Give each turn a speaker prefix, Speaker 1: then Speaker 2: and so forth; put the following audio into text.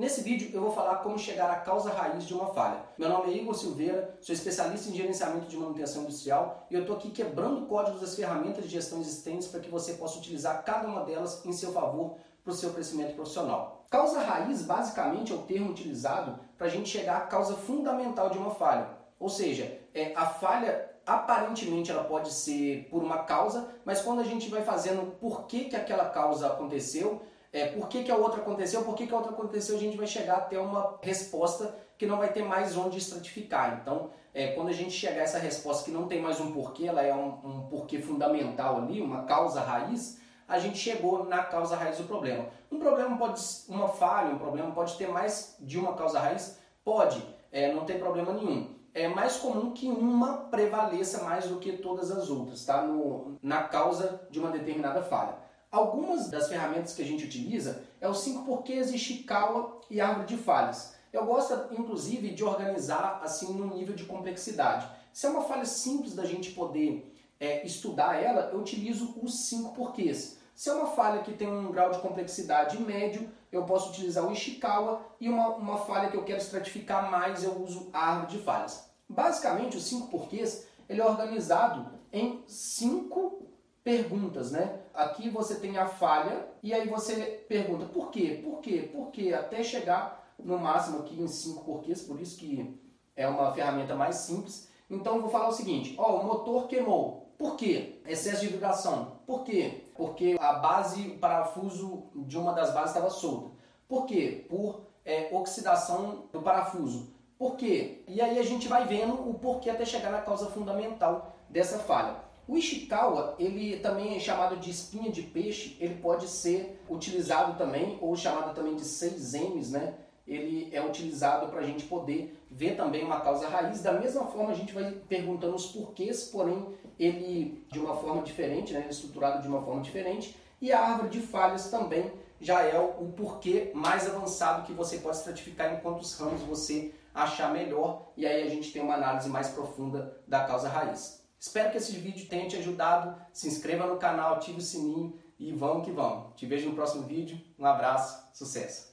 Speaker 1: Nesse vídeo eu vou falar como chegar à causa raiz de uma falha. Meu nome é Igor Silveira, sou especialista em gerenciamento de manutenção industrial e eu estou aqui quebrando códigos das ferramentas de gestão existentes para que você possa utilizar cada uma delas em seu favor para o seu crescimento profissional. Causa raiz basicamente é o termo utilizado para a gente chegar à causa fundamental de uma falha. Ou seja, é, a falha aparentemente ela pode ser por uma causa, mas quando a gente vai fazendo por que, que aquela causa aconteceu, é, por que, que a outra aconteceu, por que, que a outra aconteceu, a gente vai chegar até uma resposta que não vai ter mais onde estratificar. Então, é, quando a gente chegar a essa resposta que não tem mais um porquê, ela é um, um porquê fundamental ali, uma causa raiz, a gente chegou na causa raiz do problema. Um problema pode, uma falha, um problema pode ter mais de uma causa raiz? Pode, é, não tem problema nenhum. É mais comum que uma prevaleça mais do que todas as outras, tá? No, na causa de uma determinada falha. Algumas das ferramentas que a gente utiliza é o 5 porquês, Ishikawa e árvore de falhas. Eu gosto, inclusive, de organizar assim no nível de complexidade. Se é uma falha simples da gente poder é, estudar ela, eu utilizo os 5 porquês. Se é uma falha que tem um grau de complexidade médio, eu posso utilizar o Ishikawa e uma, uma falha que eu quero estratificar mais, eu uso a árvore de falhas. Basicamente, os 5 porquês ele é organizado em cinco perguntas, né? Aqui você tem a falha e aí você pergunta por quê, por quê, por quê, até chegar no máximo aqui em cinco porquês, por isso que é uma ferramenta mais simples. Então vou falar o seguinte, ó, o motor queimou. Por quê? Excesso de vibração. Por quê? Porque a base, o parafuso de uma das bases estava solta. Por quê? Por é, oxidação do parafuso. Por quê? E aí a gente vai vendo o porquê até chegar na causa fundamental dessa falha. O Ishikawa, ele também é chamado de espinha de peixe, ele pode ser utilizado também, ou chamado também de 6Ms, né? Ele é utilizado para a gente poder ver também uma causa raiz. Da mesma forma, a gente vai perguntando os porquês, porém ele de uma forma diferente, né? Ele é estruturado de uma forma diferente. E a árvore de falhas também já é o porquê mais avançado que você pode estratificar em quantos ramos você achar melhor. E aí a gente tem uma análise mais profunda da causa raiz. Espero que esse vídeo tenha te ajudado. Se inscreva no canal, ative o sininho e vamos que vamos. Te vejo no próximo vídeo. Um abraço, sucesso!